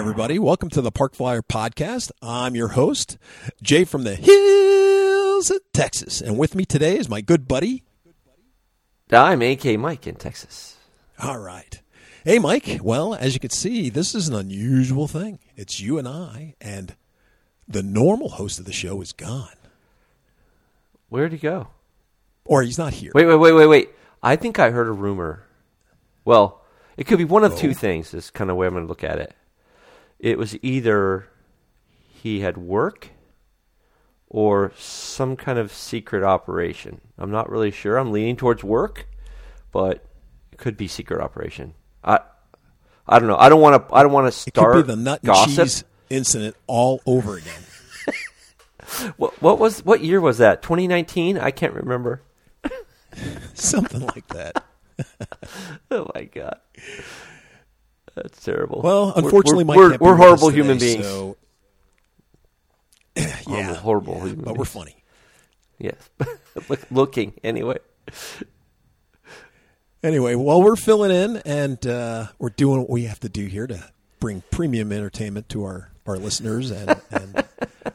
Everybody. Welcome to the Park Flyer podcast. I'm your host, Jay from the hills of Texas. And with me today is my good buddy. I'm AK Mike in Texas. All right. Hey, Mike. Well, as you can see, this is an unusual thing. It's you and I, and the normal host of the show is gone. Where'd he go? Or he's not here. Wait, wait, wait, wait, wait. I think I heard a rumor. Well, it could be one of Oh. two things, is kind of the way I'm going to look at it. It was either he had work or some kind of secret operation. I'm not really sure. I'm leaning towards work, but it could be secret operation. I I don't know. I don't want to I don't want to It could start be the nut and cheese incident all over again. What, what was what year was that? 2019? I can't remember. Something like that. Oh my god, that's terrible. Well, unfortunately, we're, Mike we're, we're horrible today, human beings. So, yeah, horrible yeah, human but we're funny. Yes, Look, looking anyway. Anyway, well, we're filling in and uh, we're doing what we have to do here to bring premium entertainment to our, our listeners and, and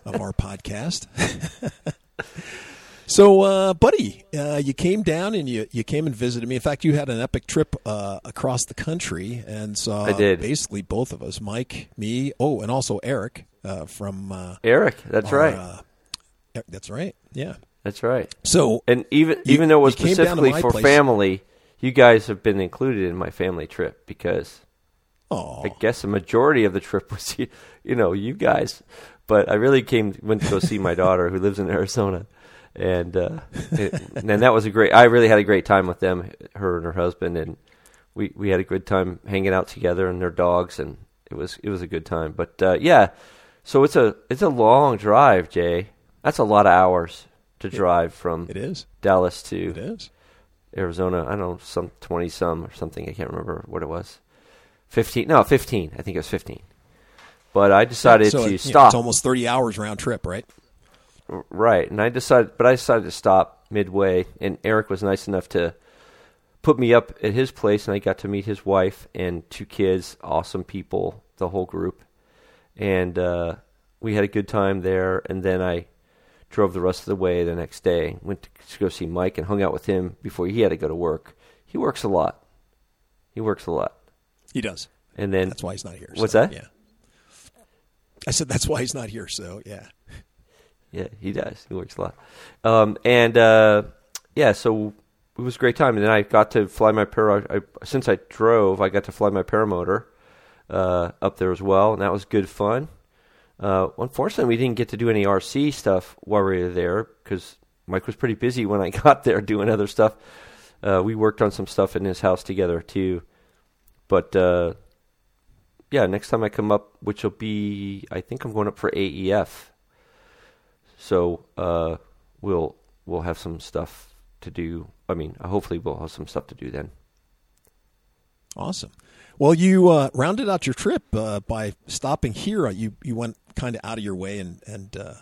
of our podcast. so, uh, buddy, uh, you came down and you, you came and visited me. In fact, you had an epic trip uh, across the country and saw I did. basically both of us, Mike, me, oh, and also Eric uh, from. Uh, Eric, that's our, right. Uh, that's right. Yeah. That's right. So, And even You- even though it was you came down to specifically for place. family, you guys have been included in my family trip because oh, I guess a majority of the trip was you, you know you guys, but I really came went to go see my daughter who lives in Arizona, and uh, it, and that was a great. I really had a great time with them, her and her husband, and we we had a good time hanging out together and their dogs, and it was it was a good time. But uh, yeah, so it's a it's a long drive, Jay. That's a lot of hours to drive from it is. Dallas to It is. Arizona. I don't know, some twenty some or something. I can't remember what it was. Fifteen? No, fifteen. I think it was fifteen. But I decided So, to it- stop. it's almost 30 hours round trip, right? Right, and I decided, but I decided to stop midway. And Eric was nice enough to put me up at his place, and I got to meet his wife and two kids. Awesome people, the whole group, and uh, we had a good time there. And then I drove the rest of the way the next day. Went to go see Mike and hung out with him before he had to go to work. He works a lot. He works a lot. He does. And then That's why he's not here. What's so, that? Yeah. I said that's why he's not here. So yeah. Yeah, he does. He works a lot. Um, and uh, yeah, so it was a great time. And then I got to fly my para. I, since I drove, I got to fly my paramotor uh, up there as well, and that was good fun. Uh, unfortunately, we didn't get to do any RC stuff while we were there because Mike was pretty busy when I got there doing other stuff. Uh, we worked on some stuff in his house together too. But uh, yeah, next time I come up, which will be, I think I'm going up for AEF. So uh, we'll we'll have some stuff to do. I mean, hopefully we'll have some stuff to do then. Awesome. Well, you uh, rounded out your trip uh, by stopping here. Uh, You you went kind of out of your way and and uh,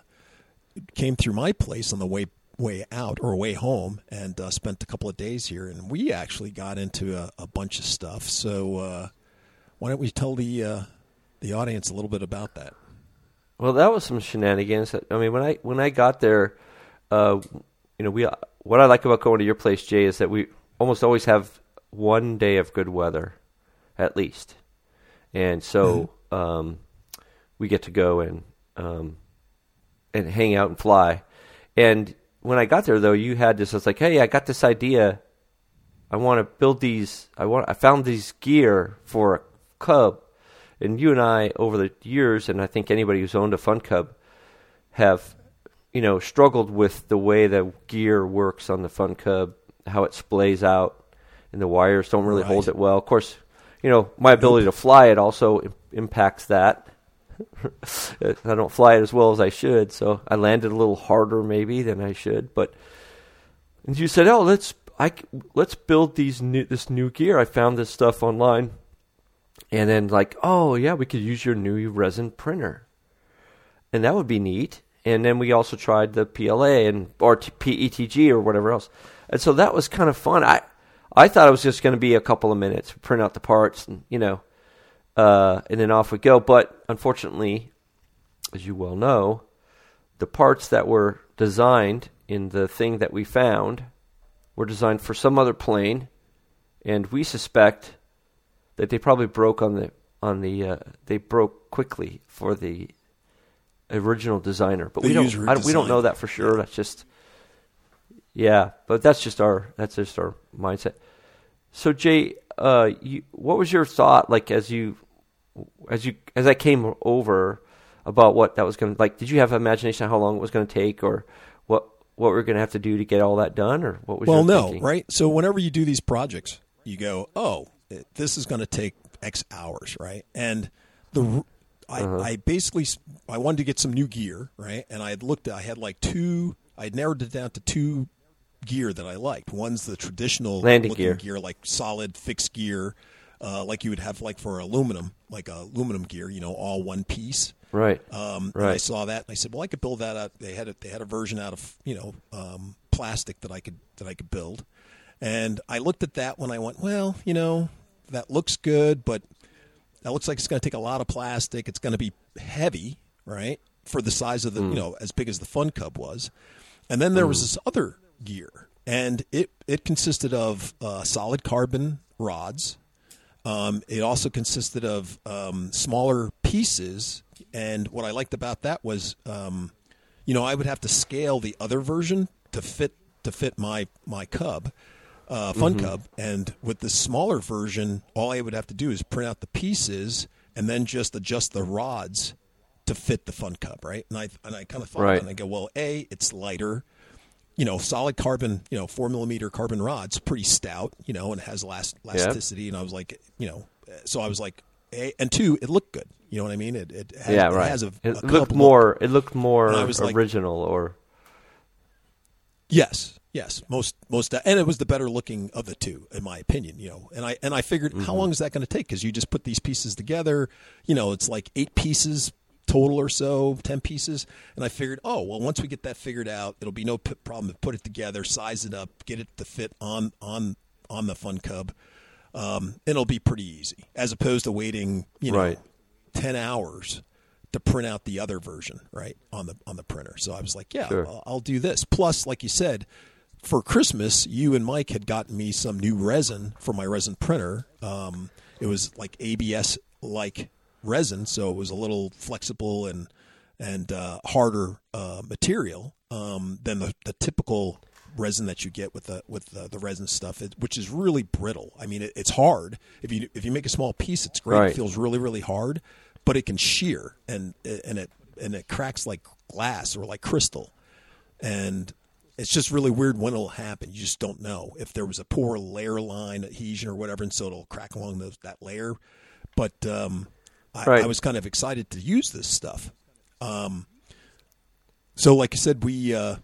came through my place on the way way out or way home and uh, spent a couple of days here. And we actually got into a, a bunch of stuff. So uh, why don't we tell the the audience a little bit about that? Well, that was some shenanigans. I mean, when I when I got there, uh, you know, we what I like about going to your place, Jay, is that we almost always have one day of good weather, at least, and so um, we get to go and um, and hang out and fly. And when I got there, though, you had this. I was like, hey, I got this idea. I want to build these. I want. I found these gear for a cub, and you and I, over the years, and I think anybody who's owned a fun cub, have, you know, struggled with the way the gear works on the fun cub, how it splays out, and the wires don't really hold it well. Of course, you know, my ability to fly it also impacts that. I don't fly it as well as I should, so I landed a little harder maybe than I should. But and you said, "Oh, let's I let's build these new this new gear. I found this stuff online." And then like, "Oh, yeah, we could use your new resin printer." And that would be neat. And then we also tried the PLA and or PETG or whatever else. And so that was kind of fun. I I thought it was just going to be a couple of minutes, print out the parts, and you know, uh, and then off we go. But unfortunately, as you well know, the parts that were designed in the thing that we found were designed for some other plane, and we suspect that they probably broke on the on the uh, they broke quickly for the original designer. But The we don't I, we don't know that for sure. That's just yeah, but that's just our that's just our mindset. So Jay, uh, you, what was your thought like as you as you as I came over about what that was going to like? Did you have an imagination of how long it was going to take, or what what we are going to have to do to get all that done, or what was Well, your no, thinking? right? So whenever you do these projects, you go, "Oh, this is going to take X hours," right? And the I, Uh-huh. I basically I wanted to get some new gear, right? And I had looked, I had like two, I had narrowed it down to two gear that I liked. One's the traditional Landing looking gear. like solid fixed gear, uh, like you would have like for aluminum, like a aluminum gear, you know, all one piece. Right. Um, and I saw that, and I said, "Well, I could build that out." They had a, they had a version out of you know um, plastic that I could that I could build, and I looked at that when I went, "Well, you know, that looks good, but that looks like it's going to take a lot of plastic. It's going to be heavy, right, for the size of the you know as big as the Fun Cub was." And then there was this other gear, and it it consisted of uh, solid carbon rods. Um, it also consisted of um, smaller pieces, and what I liked about that was, um, you know, I would have to scale the other version to fit to fit my my cub, uh, Fun Cub, and with the smaller version, all I would have to do is print out the pieces and then just adjust the rods to fit the Fun Cub, right? And I and I kind of thought, Right. and I go, well, a it's lighter, you know, solid carbon, you know, four millimeter carbon rods, pretty stout, you know, and it has last elasticity. And I was like, you know, so I was like, a, and two, it looked good. You know what I mean? It, it has, yeah, it has a, it a looked more. It looked more I like- original, or Yes, yes, most most, and it was the better looking of the two, in my opinion. You know, and I and I figured, Mm-hmm. how long is that going to take? Because you just put these pieces together. You know, it's like eight pieces total or so, ten pieces. And I figured, oh well, once we get that figured out, it'll be no p- problem to put it together, size it up, get it to fit on on on the Fun Cub. Um, it'll be pretty easy, as opposed to waiting, you know, Right. ten hours to print out the other version, right on the on the printer. So I was like, yeah, Sure. I'll, I'll do this. Plus, like you said, for Christmas, you and Mike had gotten me some new resin for my resin printer. Um, it was like ABS like resin, so it was a little flexible and and uh, harder uh, material um, than the, the typical resin that you get with the with the, the resin stuff, it, which is really brittle. I mean, it, it's hard. If you if you make a small piece, it's great. Right. It feels really really hard, but it can shear and and it and it cracks like glass or like crystal, and it's just really weird when it'll happen. You just don't know if there was a poor layer line adhesion or whatever, and so it'll crack along those, that layer. But um, I, Right. I was kind of excited to use this stuff. Um, so, like I said, we uh,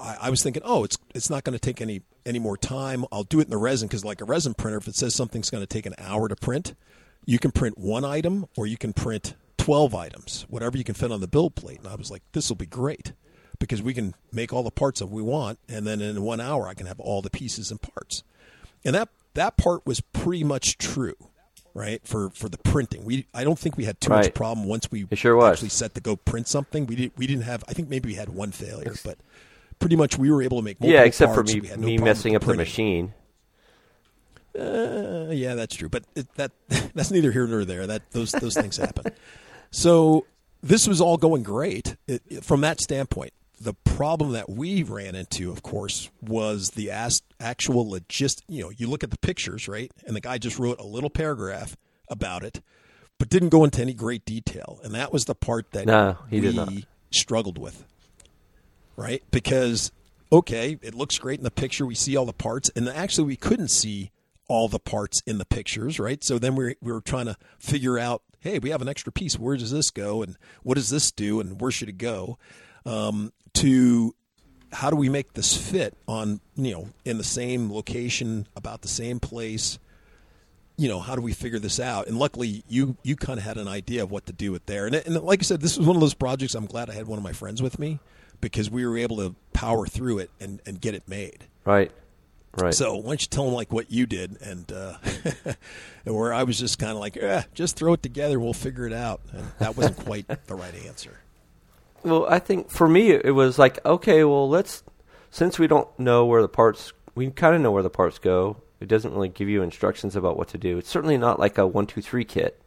I, I was thinking, oh, it's it's not going to take any any more time. I'll do it in the resin because, like a resin printer, if it says something's going to take an hour to print, you can print one item or you can print twelve items, whatever you can fit on the build plate. And I was like, this will be great because we can make all the parts that we want, and then in one hour I can have all the pieces and parts. And that that part was pretty much true, right? For for the printing, we I don't think we had too much problem once we It sure was. actually set to go print something. We did we didn't have. I think maybe we had one failure, but pretty much we were able to make. yeah, except for me no me messing up the machine. Uh, yeah, that's true, but it, that that's neither here nor there. That those those things happen. So this was all going great it, it- from that standpoint. The problem that we ran into, of course, was the as, actual logist. You know, you look at the pictures, right, and the guy just wrote a little paragraph about it, but didn't go into any great detail, and that was the part that No, he we did not. struggled with right? Because okay, it looks great in the picture. We see all the parts, and actually, we couldn't see all the parts in the pictures, right? So then we we were trying to figure out hey, we have an extra piece. Where does this go? And what does this do? And where should it go? Um, to how do we make this fit on you know in the same location about the same place? You know how do we figure this out? And luckily you you kind of had an idea of what to do with there. And, and like i said this was one of those projects i'm glad i had one of my friends with me because we were able to power through it and, and get it made. Right. Right. So why don't you tell them like what you did and uh, where i was just kind of like eh, just throw it together we'll figure it out. And that wasn't quite the right answer well, I think for me it was like, okay, well, let's since we don't know where the parts, we kind of know where the parts go. It doesn't really give you instructions about what to do. It's certainly not like a one, two, three kit,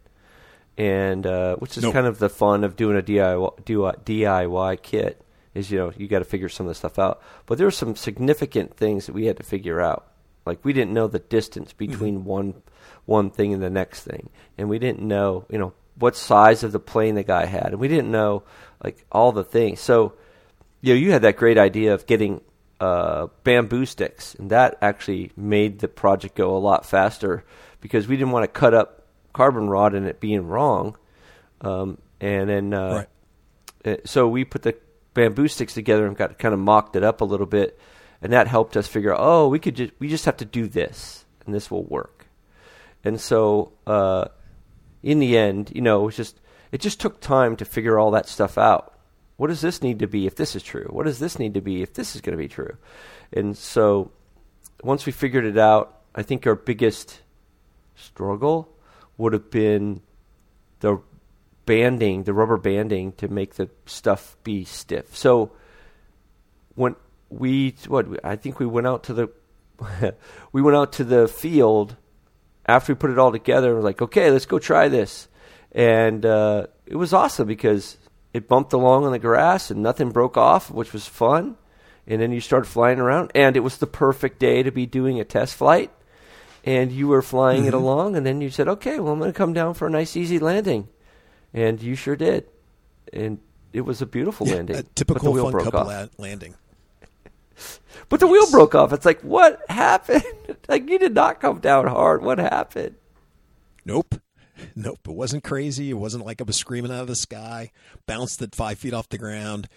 and uh, which is nope. kind of the fun of doing a DIY, DIY kit. Is you know you got to figure some of the stuff out. But there were some significant things that we had to figure out. Like we didn't know the distance mm-hmm. between mm-hmm. one one thing and the next thing, and we didn't know you know what size of the plane the guy had, and we didn't know like all the things. So, you know, you had that great idea of getting uh, bamboo sticks, and that actually made the project go a lot faster because we didn't want to cut up carbon rod and it being wrong. Um, and then, uh, right. Uh, so we put the bamboo sticks together and got kind of mocked it up a little bit, and that helped us figure out, oh, we could just we just have to do this, and this will work. And so, uh, in the end, you know, it just it just took time to figure all that stuff out. What does this need to be if this is true? What does this need to be if this is going to be true? And so once we figured it out, I think our biggest struggle would have been the banding, the rubber banding to make the stuff be stiff. So when we what I think we went out to the we went out to the field after we put it all together. We're like, okay, let's go try this and uh, it was awesome because it bumped along on the grass and nothing broke off, which was fun. And then you started flying around, and it was the perfect day to be doing a test flight. And you were flying mm-hmm. it along, and then you said, "Okay, well, I'm going to come down for a nice, easy landing," and you sure did. And it was a beautiful yeah, landing. A typical Fun Cub la- landing. But the wheel broke off. It's like, what happened? like you did not come down hard. What happened? Nope. Nope, it wasn't crazy. It wasn't like I was screaming out of the sky, bounced at five feet off the ground.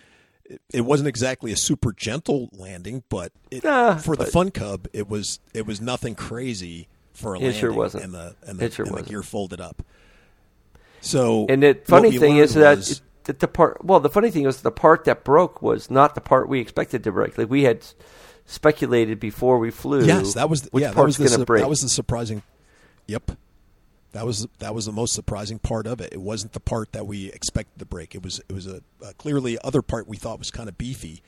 It, it wasn't exactly a super gentle landing, but it, ah, for but the Fun Cub, it was it was nothing crazy for a landing. It sure wasn't. And the and the, it sure and the gear folded up. So and the funny thing is that. The part well the funny thing was the part that broke was not the part we expected to break like we had speculated before we flew yes that was the, yeah, that was the, su- break. that was the surprising yep that was that was the most surprising part of it. It wasn't the part that we expected to break. It was it was a, a clearly other part we thought was kind of beefy,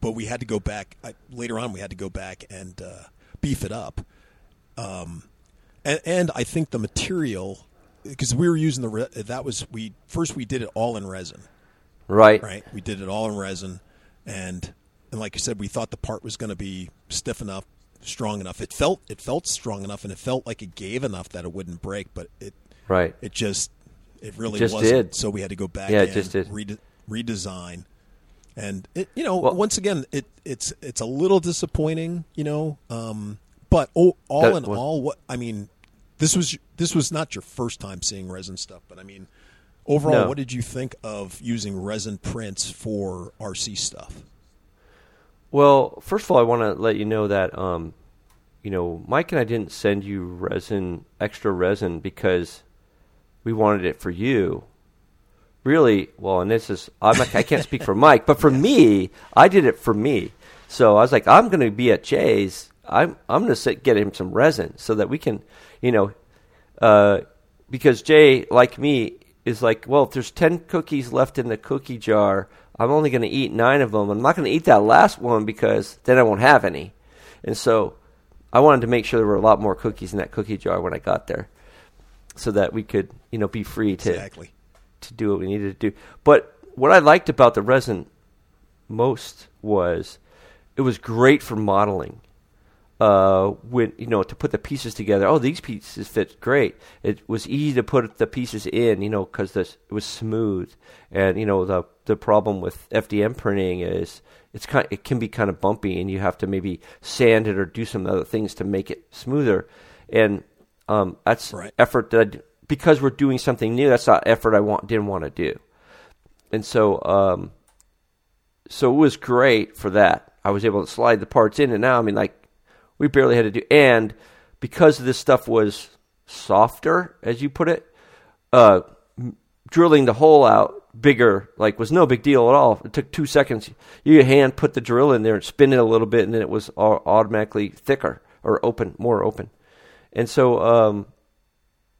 but we had to go back I, later on. We had to go back and uh, beef it up. Um, and, and I think the material because we were using the re- that was we first we did it all in resin, right? Right. We did it all in resin, and and like I said, we thought the part was going to be stiff enough strong enough. It felt it felt strong enough, and it felt like it gave enough that it wouldn't break. But it right it just it really just wasn't. Did. So we had to go back. Yeah, it just did. Rede- redesign, and it you know well, once again it it's it's a little disappointing, you know. Um, but all, all in was, all, what I mean, this was this was not your first time seeing resin stuff, but I mean. Overall, no. what did you think of using resin prints for RC stuff? Well, first of all, I want to let you know that um, you know Mike and I didn't send you resin, extra resin, because we wanted it for you. Really, well, and this is I'm I can't speak for Mike, but for me, I did it for me. So I was like, I'm going to be at Jay's. I'm I'm going to get him some resin so that we can, you know, uh, because Jay, like me, is like, well, if there's ten cookies left in the cookie jar, I'm only going to eat nine of them. I'm not going to eat that last one because then I won't have any. And so I wanted to make sure there were a lot more cookies in that cookie jar when I got there, so that we could, you know, be free to exactly. to do what we needed to do. But what I liked about the resin most was it was great for modeling uh, when you know to put the pieces together. Oh, these pieces fit great. It was easy to put the pieces in, you know, because it was smooth. And you know the the problem with FDM printing is it's kind it can be kind of bumpy, and you have to maybe sand it or do some other things to make it smoother. And um, that's right. effort that i because we're doing something new, that's not effort I want didn't want to do. And so um, so it was great for that. I was able to slide the parts in and now I mean like we barely had to do and because this stuff was softer, as you put it, uh, drilling the hole out bigger like was no big deal at all. It took two seconds. You hand put the drill in there and spin it a little bit, and then it was automatically thicker or open, more open. And so, um,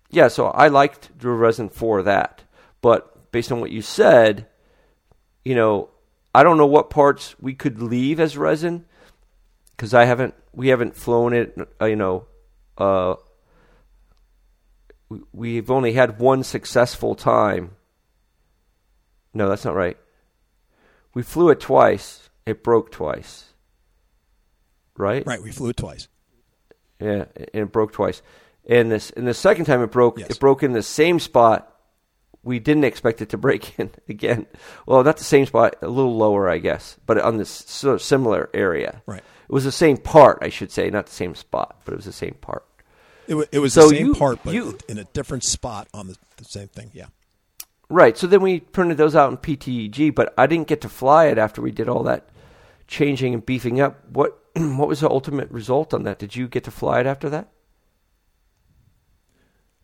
yeah, so I liked drill resin for that. But based on what you said, you know, I don't know what parts we could leave as resin because I haven't, we haven't flown it, uh, you know, uh, we've only had one successful time. No, that's not right. We flew it twice. It broke twice. Right? Right, we flew it twice. Yeah, and it broke twice. And this and the second time it broke, Yes. it broke in the same spot. We didn't expect it to break in again. Well, not the same spot, a little lower, I guess, but on this sort of similar area. Right. It was the same part, I should say, not the same spot, but it was the same part. It, wa- it was So the same you- part, but you- in a different spot on the, the same thing. Yeah. Right. So then we printed those out in PETG, but I didn't get to fly it after we did all that changing and beefing up. What what was the ultimate result on that? Did you get to fly it after that?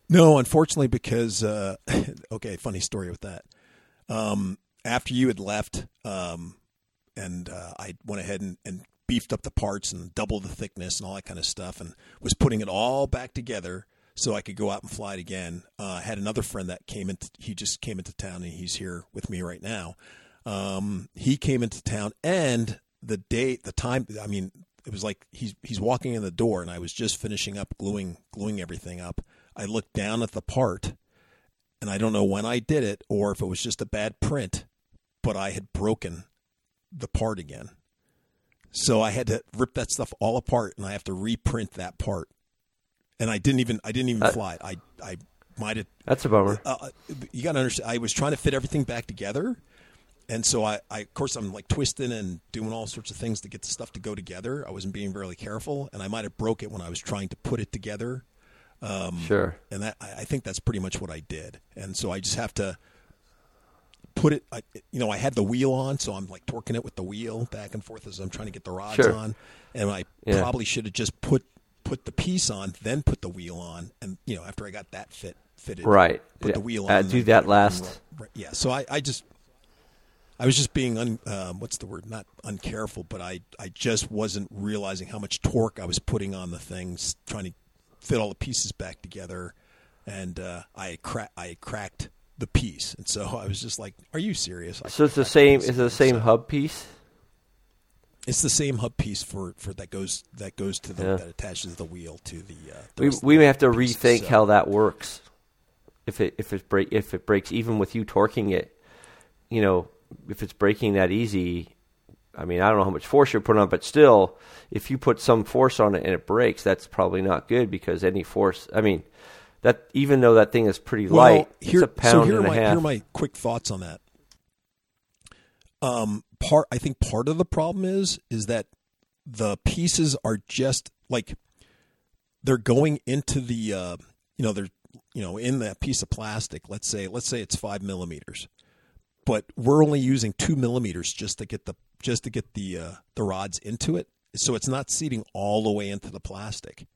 No, unfortunately, because uh, okay, funny story with that. Um, after you had left, um, and uh, I went ahead and, and beefed up the parts and doubled the thickness and all that kind of stuff, and was putting it all back together so I could go out and fly it again. Uh, I had another friend that came into. He just came into town, and he's here with me right now. Um, he came into town, and the date, the time. I mean, it was like he's he's walking in the door, and I was just finishing up gluing gluing everything up. I looked down at the part, and I don't know when I did it or if it was just a bad print, but I had broken the part again. So I had to rip that stuff all apart, and I have to reprint that part. And I didn't even I didn't even Uh, fly it. I I might have That's a bummer. uh, you got to understand. I was trying to fit everything back together, and so I, I, of course, I'm like twisting and doing all sorts of things to get the stuff to go together. I wasn't being very careful, and I might have broke it when I was trying to put it together. Sure. And that I think that's pretty much what I did. And so I just have to put it. I, you know, I had the wheel on, so I'm like torquing it with the wheel back and forth as I'm trying to get the rods Sure. on. And I Yeah. probably should have just put put the piece on, then put the wheel on, and you know, after I got that fit fitted, Right. put Yeah. the wheel on. Uh, do that last. Right, Yeah. So I, I just. I was just being un, um, what's the word? Not uncareful, but I, I just wasn't realizing how much torque I was putting on the things, trying to fit all the pieces back together, and uh, I cra- I cracked the piece, and so I was just like, "Are you serious?" I So it's the same. Is it the same So hub piece? It's the same hub piece for, for that goes that goes to the Yeah. that attaches the wheel to the. Uh, the We we the may have to pieces, rethink so- how that works. If it if it break if it breaks even with you torquing it, you know, if it's breaking that easy, I mean, I don't know how much force you're putting on, but still, if you put some force on it and it breaks, that's probably not good because any force. I mean, that even though that thing is pretty Well, light, here, it's a pound so here and are a my half. here are my quick thoughts on that. Um, part I think part of the problem is is that the pieces are just like they're going into the uh, you know they're you know in that piece of plastic. Let's say let's say it's five millimeters, but we're only using two millimeters just to get the just to get the uh, the rods into it. So it's not seating all the way into the plastic.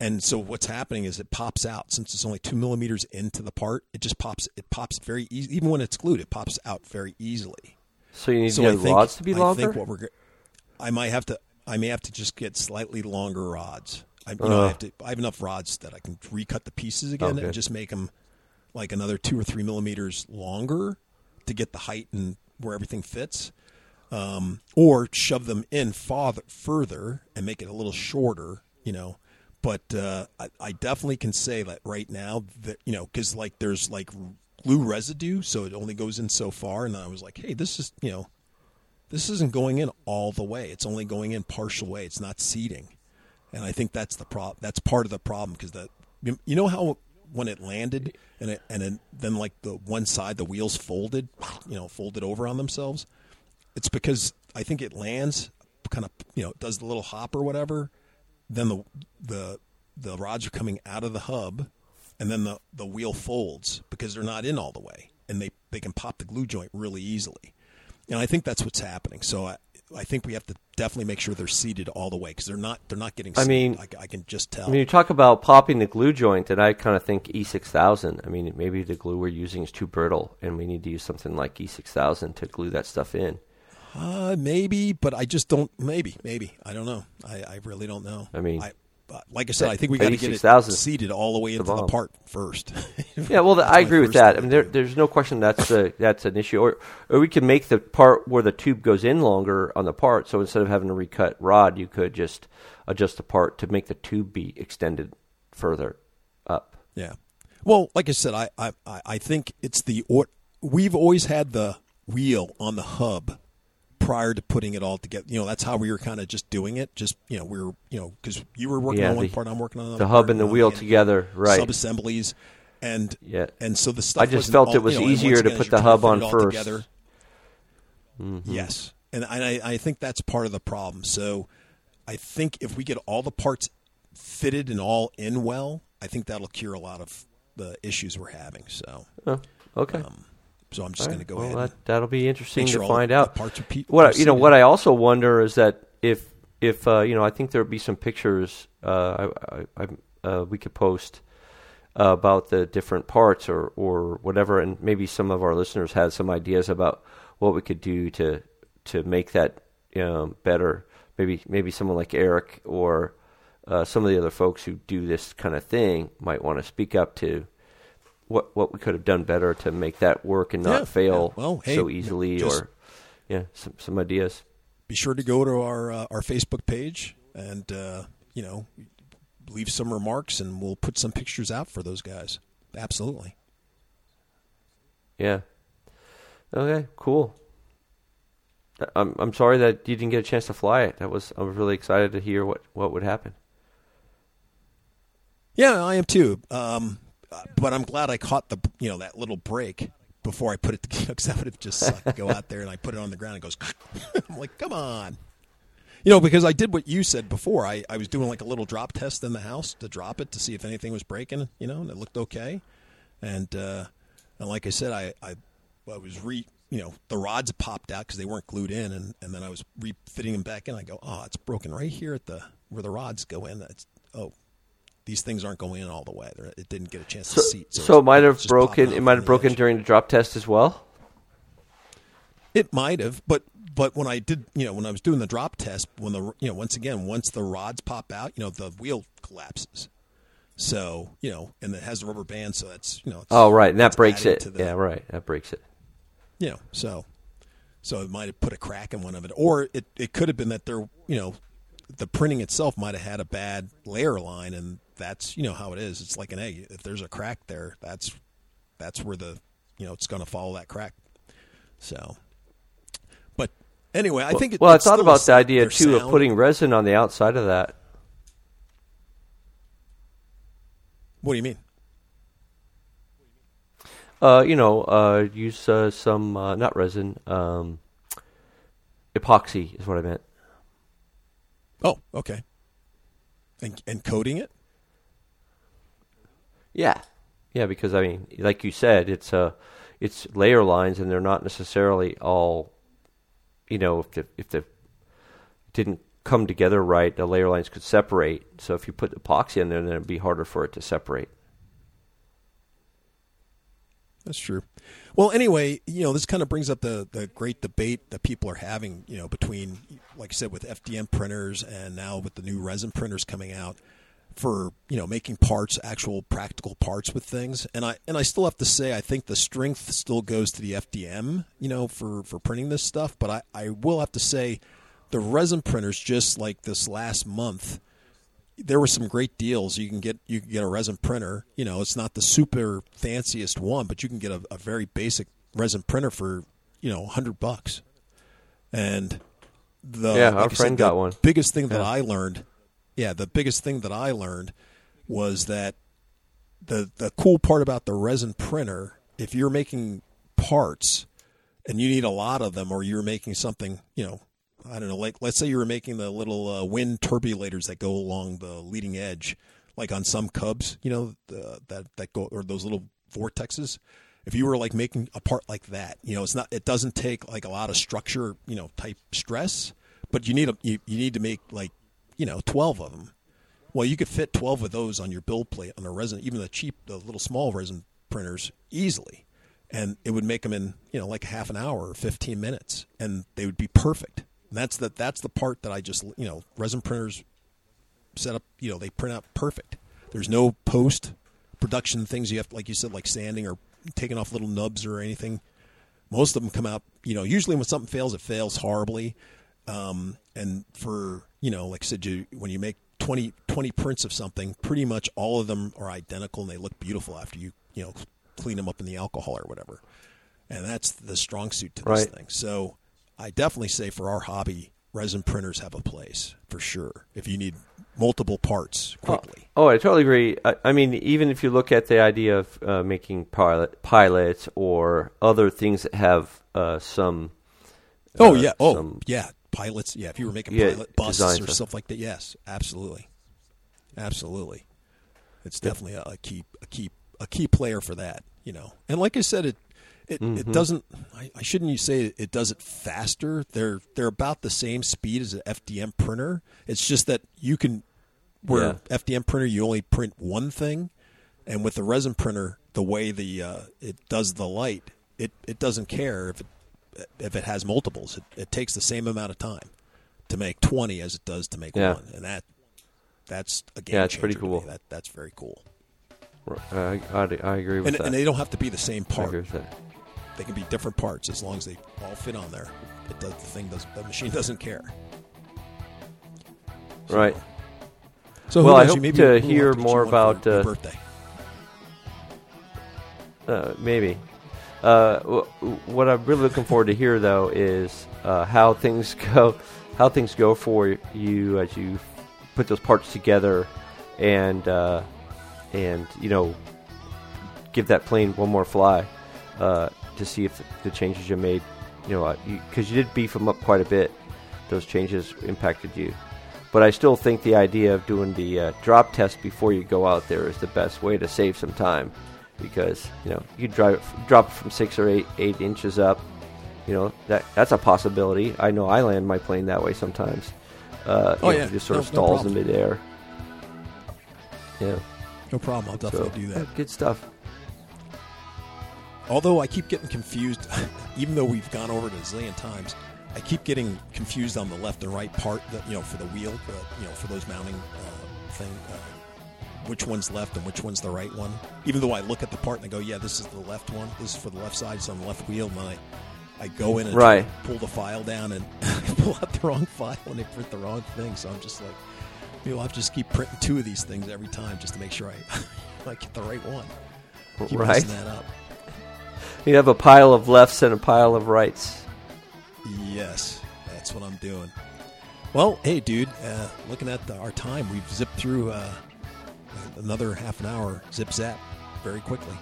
And so what's happening is it pops out since it's only two millimeters into the part. It just pops. It pops very easy. Even when it's glued, it pops out very easily. so you need So think rods to be longer. I think what we're. I might have to. I may have to just get slightly longer rods. I, you know, I Uh. have to. I have enough rods that I can recut the pieces again Okay. and just make them like another two or three millimeters longer to get the height and where everything fits. Um, or shove them in farther, further and make it a little shorter, you know. But uh, I, I definitely can say that right now that you know because like there's like glue residue, so it only goes in so far. And I was like, hey, this is you know, this isn't going in all the way. It's only going in partial way. It's not seating, and I think that's the problem. That's part of the problem because that you know how when it landed and it, and then like the one side the wheels folded, you know, folded over on themselves. It's because I think it lands kind of you know does the little hop or whatever. Then the the the rods are coming out of the hub, and then the the wheel folds because they're not in all the way, and they they can pop the glue joint really easily. And I think that's what's happening. So I I think we have to definitely make sure they're seated all the way because they're not they're not getting. I mean- I, I can just tell. When you talk about popping the glue joint, and I kind of think E6000. I mean, maybe the glue we're using is too brittle, and we need to use something like E6000 to glue that stuff in. Uh, maybe, but I just don't. Maybe, maybe I don't know. I, I really don't know. I mean, I, like I said, I think we got to get it E6000 seated all the way into the bomb. part first. Yeah, well, That's I agree with that. I mean, there, there's no question that's a, that's an issue. Or, or we can make the part where the tube goes in longer on the part. So instead of having to recut rod, you could just adjust the part to make the tube be extended further up. Yeah. Well, like I said, I I, I I think it's the or we've always had the wheel on the hub prior to putting it all together. You know, that's how we were kind of just doing it. Just you know, we were you know because you were working Yeah, on one the- part, I'm working on another The hub and the wheel and together, right? Sub assemblies, and Yeah. and so the stuff. I just felt all- it was you know, easier once to put the hub on first. Mm-hmm. Yes, and I I think that's part of the problem. So I think if we get all the parts fitted and all in well, I think that'll cure a lot of the issues we're having. So. Oh, okay. So I'm just going to go well, ahead. that, and that'll be interesting sure to the- find the out. parts of pe- what I- you know, what I also wonder is that if if uh, you know, I think there would be some pictures uh, I, I, I, uh, we could post uh, about the different parts or or whatever, and maybe some of our listeners had some ideas about what we could do to to make that um, better. Maybe maybe someone like Eric or uh, some of the other folks who do this kind of thing might want to speak up to what what we could have done better to make that work and not Yeah, fail yeah. Well, hey, so easily just- or yeah some some ideas be sure to go to our uh, our Facebook page and uh, you know leave some remarks, and we'll put some pictures out for those guys. Absolutely. yeah okay cool I'm I'm sorry that you didn't get a chance to fly it that was I was really excited to hear what what would happen Yeah, I am too. Um, uh, but I'm glad I caught the you know that little break before I put it because I would have just sucked. go out there and I put it on the ground and goes. I'm like, come on. You know, because I did what you said before. I, I was doing like a little drop test in the house to drop it to see if anything was breaking, you know, and it looked okay. And uh, and like I said, I, I, I was re, you know, the rods popped out because they weren't glued in, and, and then I was refitting them back in. I go, oh, it's broken right here at the where the rods go in. It's oh, these things aren't going in all the way. They're, it didn't get a chance so to seat. so, it's- it might have broken it might have broken edge. during the drop test as well It might have, but but when I did, you know, when I was doing the drop test, when the you know, once again, once the rods pop out, you know, the wheel collapses. So you know, and it has the rubber band, so that's you know. It's, oh right and that breaks it the- yeah right that breaks it You know, so so it might have put a crack in one of it, or it it could have been that there, you know, the printing itself might have had a bad layer line, and that's you know how it is. It's like an egg. If there's a crack there, that's that's where the you know it's going to follow that crack. So, but anyway, I think. It, well I thought about the idea too of putting resin on the outside of that What do you mean? Uh, you know, uh, use uh, some uh, not resin, um, epoxy is what I meant. Oh, okay. And coating it. Yeah, yeah, because I mean, like you said, it's uh, it's layer lines, and they're not necessarily all. You know, if the if the didn't come together right, the layer lines could separate. So if you put epoxy in there, then it'd be harder for it to separate. That's true. Well, anyway, you know, this kind of brings up the, the great debate that people are having, you know, between, like I said, with FDM printers and now with the new resin printers coming out for, you know, making parts, actual practical parts with things. And I and I still have to say I think the strength still goes to the FDM, you know, for, for printing this stuff. But I, I will have to say the resin printers just like this last month there were some great deals. You can get you can get a resin printer. You know, it's not the super fanciest one, but you can get a, a very basic resin printer for you know hundred bucks. And the Yeah, our like I said, friend the got one. Biggest thing that Yeah. I learned, yeah, the biggest thing that I learned was that the the cool part about the resin printer, if you're making parts and you need a lot of them, or you're making something, you know, I don't know, like let's say you were making the little uh, wind turbulators that go along the leading edge, like on some Cubs, you know, the, that that go or those little vortexes. If you were like making a part like that, you know, it's not. It doesn't take like a lot of structure, you know, type stress, but you need a you, you need to make like you know twelve of them. Well, you could fit twelve of those on your build plate on a resin, even the cheap, the little small resin printers easily, and it would make them in you know like half an hour or fifteen minutes, and they would be perfect. And that's the that's the part that I just you know resin printers set up. You know they print out perfect. There's no post production things you have, like you said, like sanding or taking off little nubs or anything. Most of them come out. You know, usually when something fails, it fails horribly. Um, and for you know, like I said, you, when you make 20, 20 prints of something, pretty much all of them are identical and they look beautiful after you you know clean them up in the alcohol or whatever. And that's the strong suit to this Right. thing. So I definitely say for our hobby, resin printers have a place for sure. If you need multiple parts quickly. Oh, I totally agree. I, I mean, even if you look at the idea of uh, making pilot pilots or other things that have uh, some. Oh uh, yeah. Oh some- yeah. Pilots. Yeah. If you were making Yeah, pilot buses or stuff. stuff like that, yes, absolutely, absolutely. It's definitely a, a key, a key, a key player for that. You know, and like I said, it it, Mm-hmm. it doesn't. I, I shouldn't you say it, it does it faster. They're they're about the same speed as an FDM printer. It's just that you can where Yeah. FDM printer you only print one thing, and with the resin printer, the way the uh, it does the light, it, it doesn't care if it if it has multiples. It, it takes the same amount of time to make twenty as it does to make Yeah. one, and that that's a game Yeah, it's pretty changer to me. cool. That that's very cool. I, I, I agree with And, that. and they don't have to be the same I part. Agree with that. They can be different parts as long as they all fit on there. It does the thing does the machine doesn't care. So- Right. So Well, I hope maybe to hear more about, uh, birthday. Uh, maybe. Uh, w- what I'm really looking forward to hear though is uh, how things go, how things go for you as you put those parts together, and uh, and you know, give that plane one more fly uh, to see if the changes you made, you know, because you, did beef them up quite a bit. Those changes impacted you. But I still think the idea of doing the uh, drop test before you go out there is the best way to save some time, because you know you drive drop from six or eight eight inches up. You know that that's a possibility. I know I land my plane that way sometimes. Uh, Oh, you know, yeah. it just sort of No- no stalls in midair. Yeah, No problem. I'll definitely so do that. yeah, good stuff. Although I keep getting confused, even though we've gone over it a zillion times, I keep getting confused on the left and right part. That you know, for the wheel, uh, you know, for those mounting uh, thing, uh, which one's left and which one's the right one. Even though I look at the part and I go, yeah, this is the left one. This is for the left side. It's on the left wheel. And I, I go in and Right. pull the file down and pull out the wrong file and they print the wrong thing. So I'm just like, you know, I'll just keep printing two of these things every time just to make sure I, I get the right one. Keep Right. messing that up. You have a pile of lefts and a pile of rights. Yes, that's what I'm doing. Well, hey, dude, uh, looking at the, our time, we've zipped through uh, another half an hour, zip zap, very quickly.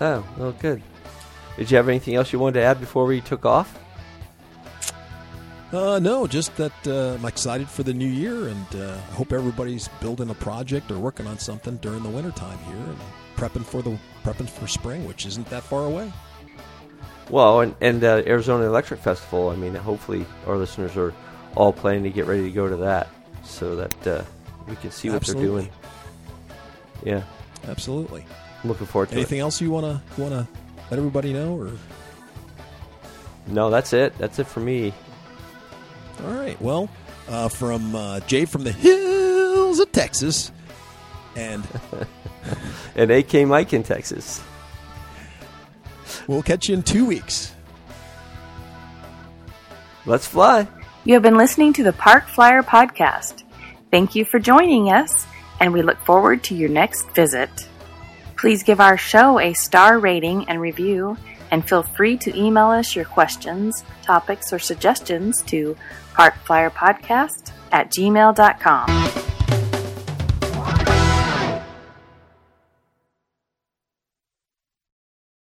Oh, well, good. Did you have anything else you wanted to add before we took off? Uh, no, just that uh, I'm excited for the new year, and uh, I hope everybody's building a project or working on something during the wintertime here and prepping for the prepping for spring, which isn't that far away. Well, and and uh, Arizona Electric Festival. I mean, hopefully our listeners are all planning to get ready to go to that, so that uh, we can see what Absolutely. they're doing. Yeah, Absolutely. I'm looking forward to Anything else you wanna wanna let everybody know, or. No, that's it. That's it for me. All right. Well, uh, from uh, Jay from the hills of Texas, and And AK Mike in Texas. we'll catch you in two weeks. Let's fly. You have been listening to the Park Flyer Podcast. Thank you for joining us, and we look forward to your next visit. Please give our show a star rating and review, and feel free to email us your questions, topics, or suggestions to parkflyerpodcast at gmail.com.